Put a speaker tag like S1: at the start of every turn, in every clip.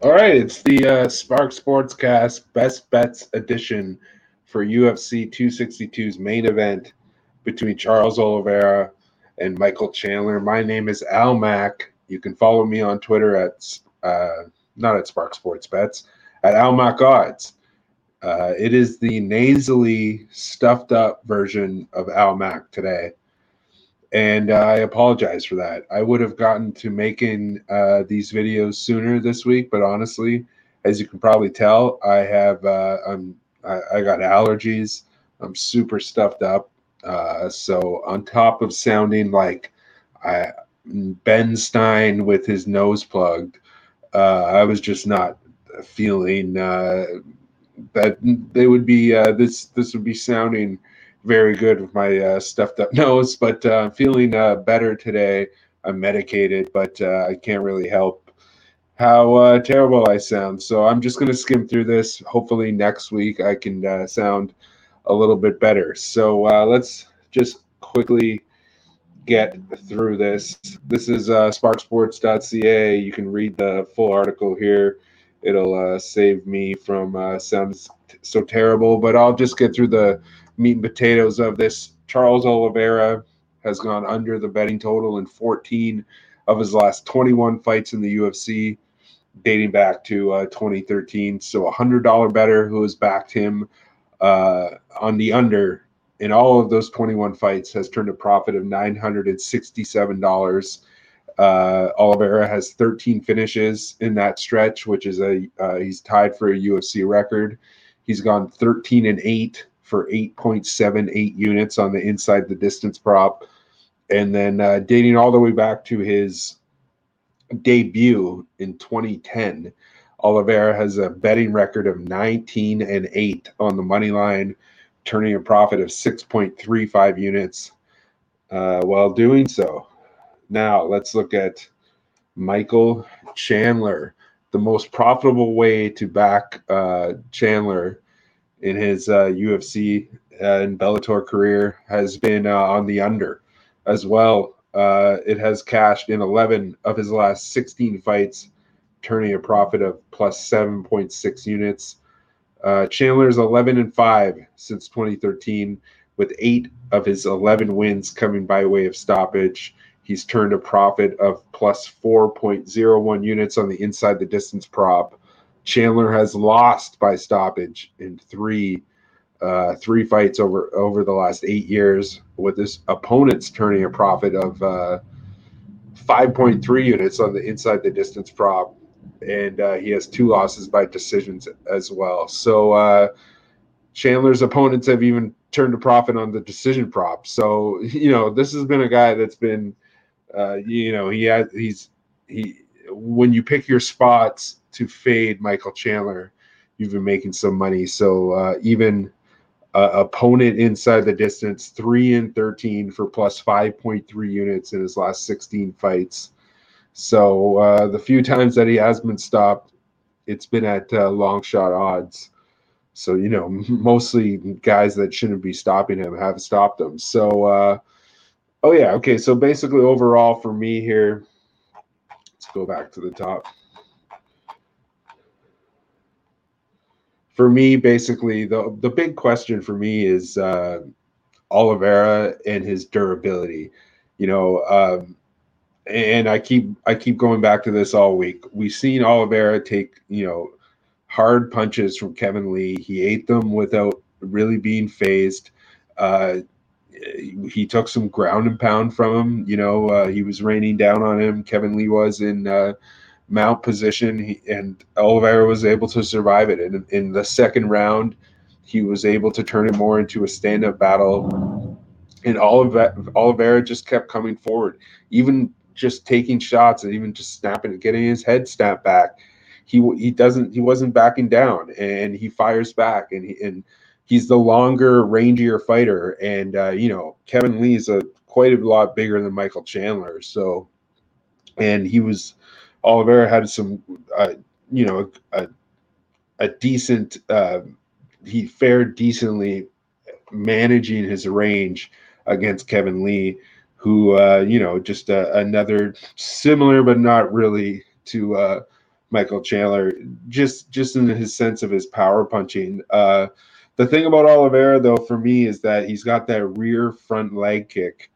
S1: All right, it's the uh, Spark Sportscast Best Bets edition for UFC 262's main event between Charles Oliveira and Michael Chandler. My name is Al Mack. You can follow me on Twitter at uh, not at Spark Sports Bets at Al Mack Odds. Uh, it is the nasally stuffed up version of Al Mack today and uh, I apologize for that. I would have gotten to making uh, these videos sooner this week, but honestly, as you can probably tell, I have uh, I'm I, I, got allergies. I'm super stuffed up. Uh, so on top of sounding like I, Ben Stein with his nose plugged, uh, I was just not feeling uh, that they would be this this would be sounding very good with my uh, stuffed up nose, but uh, I'm feeling uh, better today. I'm medicated, but uh, I can't really help how uh, terrible I sound. So I'm just going to skim through this. Hopefully, next week I can uh, sound a little bit better. So let's just quickly get through this. This is sparksports.ca. You can read the full article here. It'll save me from sounds so terrible, but I'll just get through the meat and potatoes of this. Charles Oliveira has gone under the betting total in 14 of his last 21 fights in the UFC, dating back to uh, 2013. So a hundred dollar better who has backed him uh, on the under in all of those 21 fights has turned a profit of $967. Uh, Oliveira has 13 finishes in that stretch, which is a uh, he's tied for a UFC record. He's gone 13 and 8 for 8.78 units on the inside the distance prop. And then uh, dating all the way back to his debut in 2010, Oliveira has a betting record of 19 and 8 on the money line, turning a profit of 6.35 units uh, while doing so. Now, let's look at Michael Chandler. The most profitable way to back uh, Chandler in his uh, UFC and Bellator career has been uh, on the under as well. Uh, it has cashed in 11 of his last 16 fights, turning a profit of plus 7.6 units. Uh, Chandler's 11 and 5 since 2013, with eight of his 11 wins coming by way of stoppage. He's turned a profit of plus 4.01 units on the inside the distance prop Chandler has lost by stoppage in three uh, three fights over over the last eight years, with his opponents turning a profit of uh, 5.3 units on the inside the distance prop, and uh, he has two losses by decisions as well. So uh, Chandler's opponents have even turned a profit on the decision prop. So you know this has been a guy that's been, uh, you know, he has he's he when you pick your spots to fade Michael Chandler, you've been making some money. So uh, even uh, opponent inside the distance, three and thirteen for plus five point three units in his last sixteen fights. So uh, the few times that he has been stopped, it's been at uh, long shot odds. So you know, mostly guys that shouldn't be stopping him have stopped him. So, uh, oh yeah, okay. So basically, overall for me here, let's go back to the top. For me, basically, the the big question for me is uh, Oliveira and his durability. You know, um, and I keep I keep going back to this all week. We've seen Oliveira take you know hard punches from Kevin Lee. He ate them without really being phased. Uh, he took some ground and pound from him. You know, uh, he was raining down on him. Kevin Lee was in mount position, he, and Oliveira was able to survive it. And in the second round, he was able to turn it more into a stand-up battle. And Oliveira just kept coming forward, even just taking shots and even just snapping, and getting his head snapped back. He he doesn't he wasn't backing down, and he fires back, and he, and he's the longer, rangier fighter. And uh, you know, Kevin Lee is a quite a lot bigger than Michael Chandler, so and he was Oliveira had some, uh, you know, a, a decent, uh, he fared decently managing his range against Kevin Lee, who, uh, you know, just uh, another similar but not really to uh, Michael Chandler, just just in his sense of his power punching. Uh, the thing about Oliveira, though, for me, is that he's got that rear front leg kick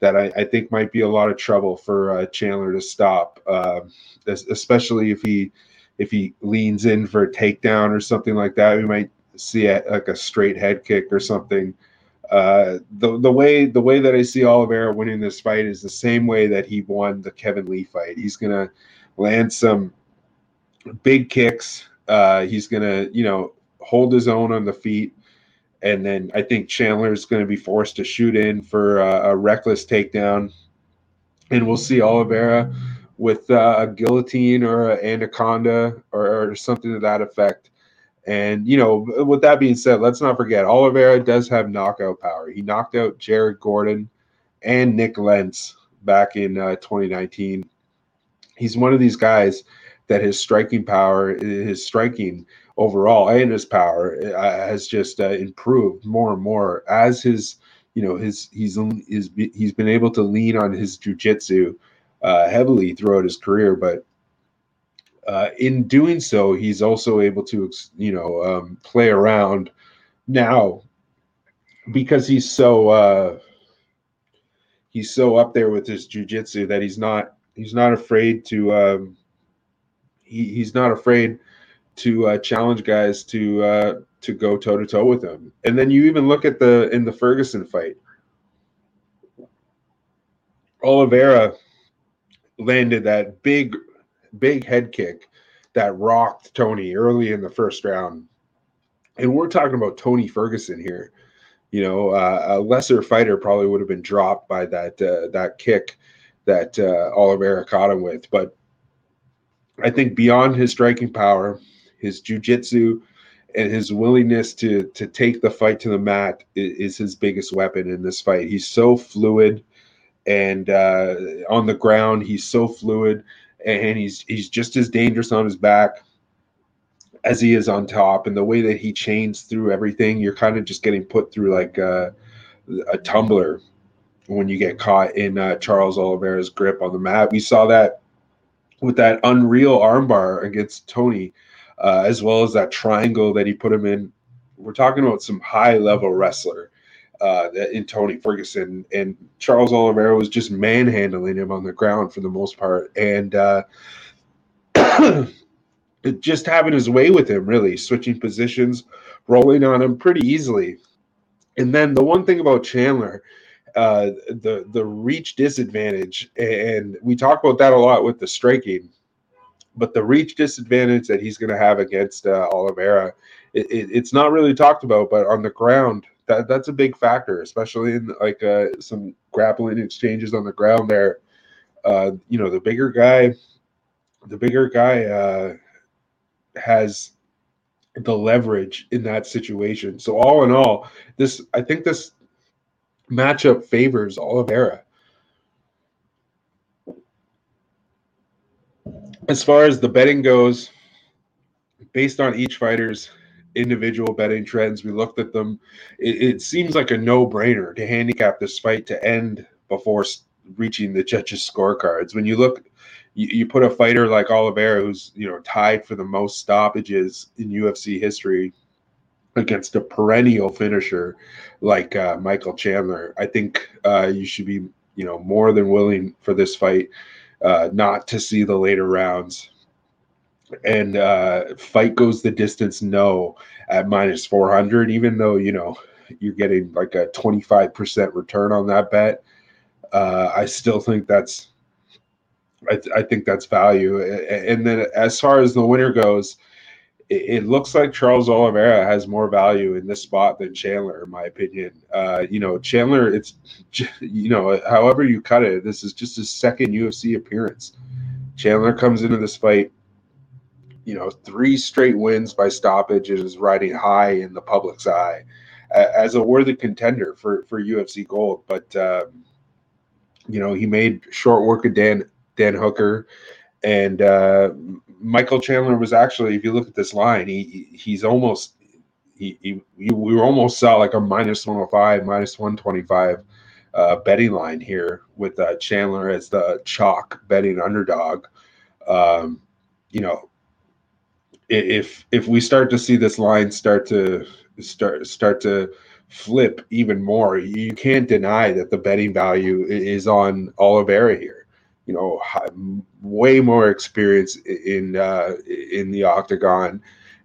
S1: that I, I think might be a lot of trouble for uh, Chandler to stop, uh, especially if he if he leans in for a takedown or something like that. We might see a, like a straight head kick or something. Uh, the the way the way that I see Oliveira winning this fight is the same way that he won the Kevin Lee fight. He's gonna land some big kicks. Uh, he's gonna you know hold his own on the feet and then I think Chandler is going to be forced to shoot in for a, a reckless takedown, and we'll see Oliveira with uh, a guillotine or an anaconda or, or, something to that effect. And you know, with that being said, let's not forget Oliveira does have knockout power. He knocked out Jared Gordon and Nick Lentz back in uh, 2019. He's one of these guys that his striking power, his striking overall and his power uh, has just uh, improved more and more as his you know his he's he's he's been able to lean on his jujitsu uh, heavily throughout his career, but uh, in doing so, he's also able to you know um, play around now because he's so uh, he's so up there with his jujitsu that he's not he's not afraid to um, he, he's not afraid to uh, challenge guys to uh, to go toe to toe with him. And then you even look at the in the Ferguson fight. Oliveira landed that big, big head kick that rocked Tony early in the first round. And we're talking about Tony Ferguson here. You know, uh, a lesser fighter probably would have been dropped by that uh, that kick that uh, Oliveira caught him with. But I think beyond his striking power, his jujitsu, and his willingness to to take the fight to the mat is, is his biggest weapon in this fight. He's so fluid, and uh, on the ground he's so fluid, and he's he's just as dangerous on his back as he is on top. And the way that he chains through everything, you're kind of just getting put through like a, a tumbler when you get caught in uh, Charles Oliveira's grip on the mat. We saw that with that unreal armbar against Tony uh, as well as that triangle that he put him in. We're talking about some high level wrestler uh, in Tony Ferguson, and Charles Oliveira was just manhandling him on the ground for the most part, and uh, just having his way with him, really switching positions, rolling on him pretty easily. And then the one thing about Chandler, uh, the the reach disadvantage, and we talk about that a lot with the striking but the reach disadvantage that he's going to have against uh, Oliveira, it, it, it's not really talked about. But on the ground, that that's a big factor, especially in like uh, some grappling exchanges on the ground. There, uh, you know, the bigger guy, the bigger guy uh, has the leverage in that situation. So all in all, this I think this matchup favors Oliveira. As far as the betting goes, based on each fighter's individual betting trends, we looked at them. It, it seems like a no-brainer to handicap this fight to end before reaching the judges' scorecards. When you look, you, you put a fighter like Oliveira, who's you know tied for the most stoppages in UFC history, against a perennial finisher like uh, Michael Chandler. I think uh, you should be you know more than willing for this fight uh, not to see the later rounds. And uh, fight goes the distance no at minus 400, even though, you know, you're getting like a 25% return on that bet. Uh, I still think that's, I, th- I think that's value. And then as far as the winner goes, it, looks like Charles Oliveira has more value in this spot than Chandler, in my opinion. Uh, you know, Chandler, it's you know, however you cut it, this is just his second UFC appearance. Chandler comes into this fight, you know, three straight wins by stoppage and is riding high in the public's eye as a worthy contender for for UFC gold. But um, you know, he made short work of Dan Dan Hooker, and uh, Michael Chandler was actually, if you look at this line, he he's almost he, he, he we almost saw like a minus 105, minus 125 uh, betting line here with uh, Chandler as the chalk betting underdog. Um, you know, if if we start to see this line start to start start to flip even more, you can't deny that the betting value is on Oliveira here. You know, way more experience in uh, in the octagon,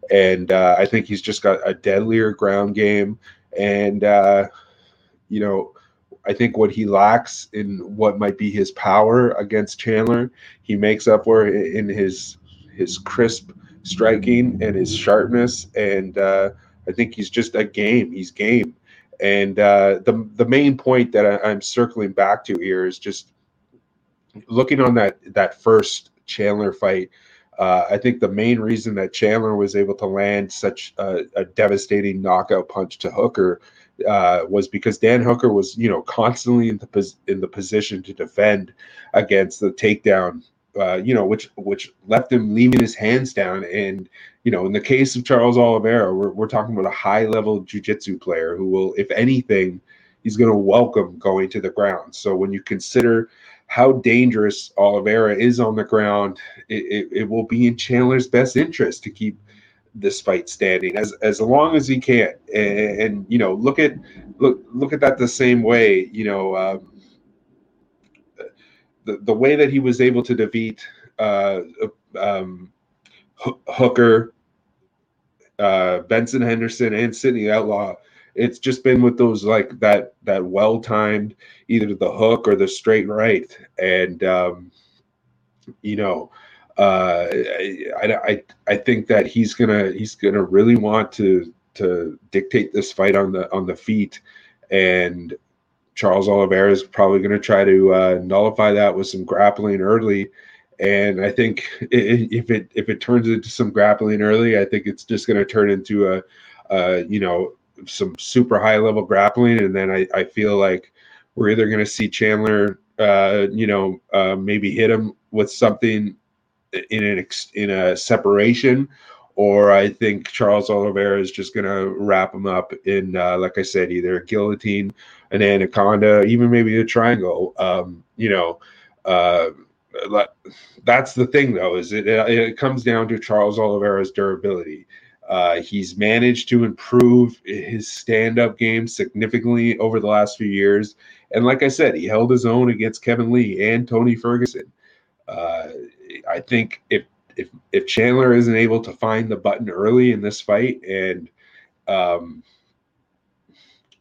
S1: and uh, I think he's just got a deadlier ground game. And uh, you know, I think what he lacks in what might be his power against Chandler, he makes up for in his his crisp striking and his sharpness. And uh, I think he's just a game. He's game. And uh, the the main point that I, I'm circling back to here is just looking on that that first Chandler fight. Uh, I think the main reason that Chandler was able to land such a, a devastating knockout punch to Hooker uh, was because Dan Hooker was, you know, constantly in the pos- in the position to defend against the takedown uh, you know, which which left him leaving his hands down. And you know, in the case of Charles Oliveira, we're, we're talking about a high level jiu-jitsu player who will, if anything, he's going to welcome going to the ground. So when you consider how dangerous Oliveira is on the ground, it, it, it will be in Chandler's best interest to keep this fight standing as as long as he can. And, and you know, look at look look at that the same way. You know. Um, the, the way that he was able to defeat uh, um, Hooker, uh, Benson Henderson, and Sidney Outlaw, it's just been with those like that that well timed either the hook or the straight right, and um, you know. Uh, I, I I think that he's gonna he's gonna really want to to dictate this fight on the on the feet, and Charles Oliveira is probably to try to uh, nullify that with some grappling early. And I think if it if it turns into some grappling early, I think it's just going to turn into a, a, you know some super high level grappling, and then I, I feel like we're either going to see Chandler, uh, you know, uh, maybe hit him with something in an ex- in a separation, or I think Charles Oliveira is just going to wrap him up in, uh, like I said, either a guillotine, an anaconda, even maybe a triangle. Um, you know, uh, that's the thing, though, is it, it comes down to Charles Oliveira's durability. Uh, he's managed to improve his stand-up game significantly over the last few years, and like I said, he held his own against Kevin Lee and Tony Ferguson. Uh, I think if if if Chandler isn't able to find the button early in this fight, and um,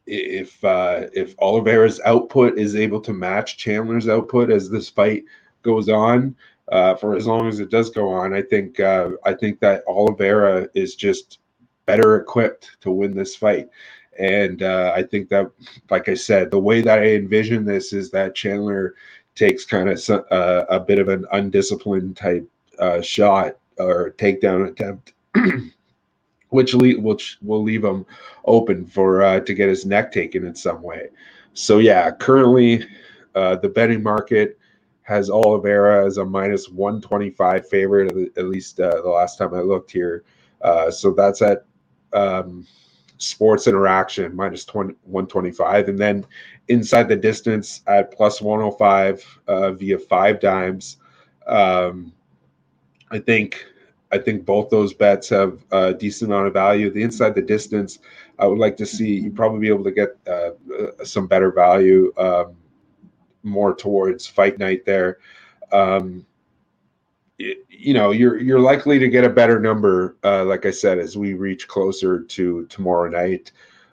S1: if uh, if Oliveira's output is able to match Chandler's output as this fight goes on, uh, for as long as it does go on, I think uh, I think that Oliveira is just better equipped to win this fight. And uh, I think that, like I said, the way that I envision this is that Chandler takes kind of uh, a bit of an undisciplined type uh, shot or takedown attempt, which le- which will leave him open for uh, to get his neck taken in some way. So yeah, currently uh, the betting market has Oliveira as a minus 125 favorite, at least uh, the last time I looked here. Uh, so that's at um, Sports Interaction minus 20, 125. And then inside the distance at plus 105 uh, via 5Dimes. Um, I think I think both those bets have a decent amount of value. The inside the distance, I would like to see you probably be able to get uh, uh, some better value um, more towards fight night there. Um, it, you know, you're you're likely to get a better number, uh, like I said, as we reach closer to tomorrow night.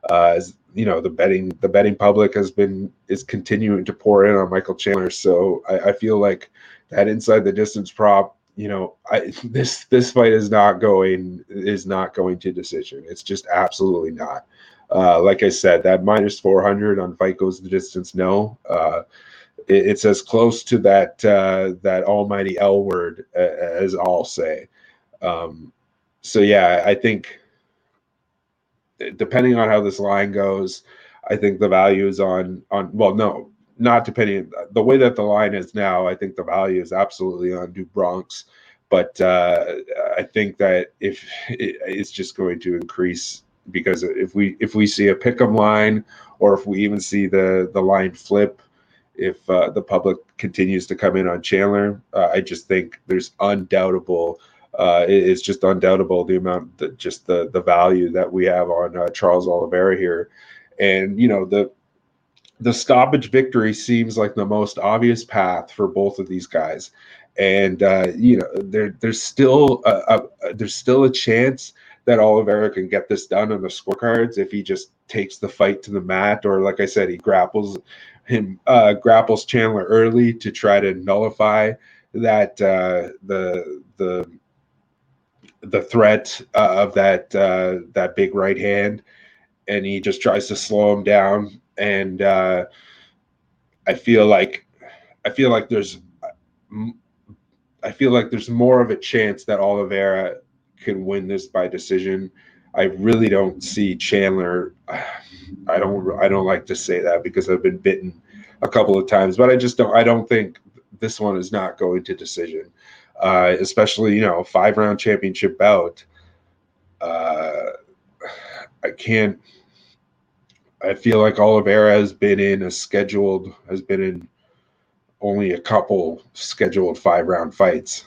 S1: Uh, as you know, the betting the betting public has been is continuing to pour in on Michael Chandler, so I, I feel like that inside the distance prop you know, I, this this fight is not going is not going to decision. It's just absolutely not. Uh, like I said, that minus four hundred on fight goes the distance. No, uh, it, it's as close to that uh, that almighty L word as I'll say. Um, so yeah, I think depending on how this line goes, I think the value is on on well, no, not depending the way that the line is now. I think the value is absolutely on Do Bronx, but uh, I think that if it, it's just going to increase because if we if we see a pick'em line or if we even see the the line flip, if uh, the public continues to come in on Chandler, uh, I just think there's undoubtable uh, it's just undoubtable the amount that just the the value that we have on uh, Charles Oliveira here, and you know the the stoppage victory seems like the most obvious path for both of these guys, and uh, you know there there's still a, a, there's still a chance that Oliveira can get this done on the scorecards if he just takes the fight to the mat, or like I said, he grapples him uh, grapples Chandler early to try to nullify that uh, the the the threat uh, of that uh, that big right hand, and he just tries to slow him down. And uh, I feel like I feel like there's I feel like there's more of a chance that Oliveira can win this by decision. I really don't see Chandler. I don't. I don't like to say that because I've been bitten a couple of times, but I just don't. I don't think this one is not going to decision uh, especially you know five round championship bout. Uh, I can't. I feel like Oliveira has been in a scheduled has been in only a couple scheduled five round fights,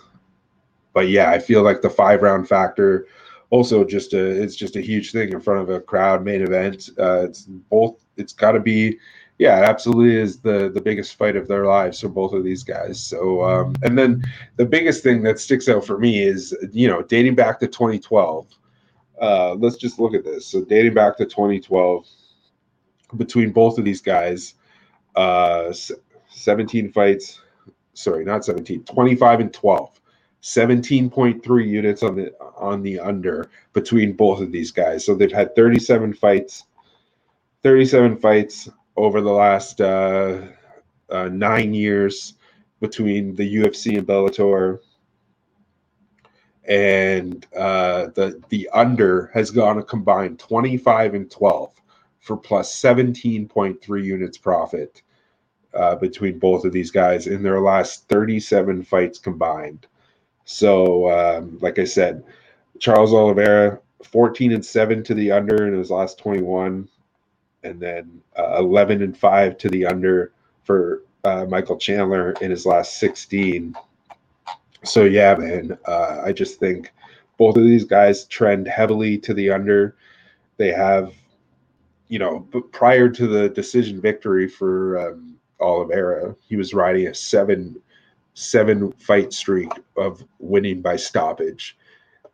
S1: but yeah, I feel like the five round factor also just a it's just a huge thing in front of a crowd main event. Uh, it's both. It's got to be yeah, it absolutely is the the biggest fight of their lives for both of these guys. So, um, and then the biggest thing that sticks out for me is you know dating back to 2012. Uh, let's just look at this. So, dating back to 2012, between both of these guys, uh, 17 fights. Sorry, not 17. 25 and 12. 17.3 units on the on the under between both of these guys. So they've had 37 fights. 37 fights over the last uh, uh, nine years between the UFC and Bellator. And uh, the the under has gone a combined 25 and 12 for plus 17.3 units profit uh, between both of these guys in their last 37 fights combined. So, um, like I said, Charles Oliveira 14 and 7 to the under in his last 21 and then uh, 11 and 5 to the under for uh, Michael Chandler in his last 16. So, yeah, man, uh, I just think both of these guys trend heavily to the under. They have, you know, prior to the decision victory for um, Oliveira, he was riding a seven seven fight streak of winning by stoppage.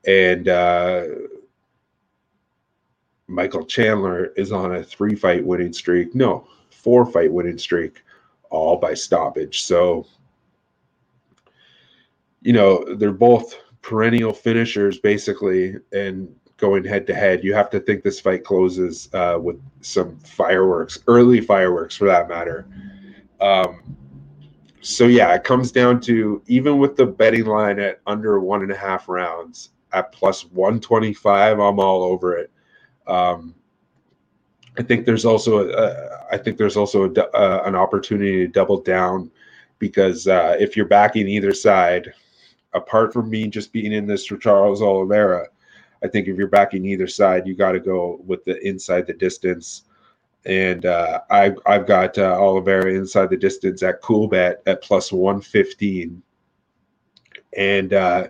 S1: And uh, Michael Chandler is on a three fight winning streak. No, four fight winning streak, all by stoppage. So, you know, they're both perennial finishers basically, and going head to head. You have to think this fight closes uh, with some fireworks, early fireworks for that matter. Um, so, yeah, it comes down to even with the betting line at under one and a half rounds at plus 125, I'm all over it um, I think there's also a, I think there's also a, uh, an opportunity to double down because uh, if you're backing either side, apart from me just being in this for Charles Oliveira, I think if you're backing either side, you got to go with the inside the distance. And uh, I, I've got uh, Oliveira inside the distance at cool Coolbet at plus 115. And uh,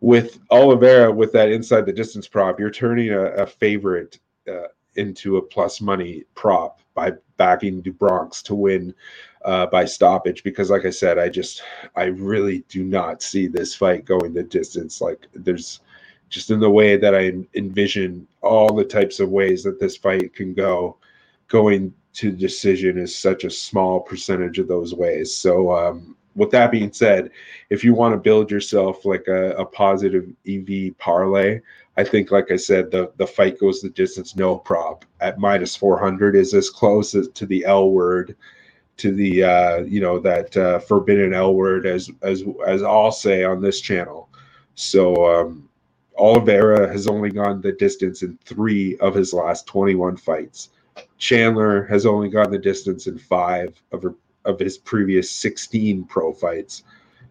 S1: with Oliveira with that inside the distance prop, you're turning a, a favorite uh, into a plus money prop by backing do Bronx to win uh, by stoppage. Because, like I said, I just I really do not see this fight going the distance. Like there's just in the way that I envision all the types of ways that this fight can go, going to decision is such a small percentage of those ways. So um, with that being said, if you want to build yourself like a, a positive EV parlay, I think, like I said, the the fight goes the distance, no prop at minus 400 is as close as, to the L word, to the uh, you know that uh, forbidden L word as as as I'll say on this channel. So um, Oliveira has only gone the distance in three of his last 21 fights. Chandler has only gone the distance in five of her of his previous 16 pro fights.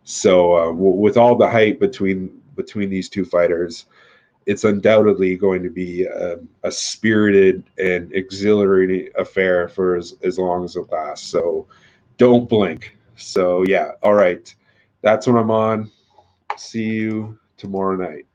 S1: So uh, w- with all the hype between between these two fighters, it's undoubtedly going to be a, a, spirited and exhilarating affair for as, as long as it lasts. So don't blink. So yeah, all right. That's what I'm on. See you tomorrow night.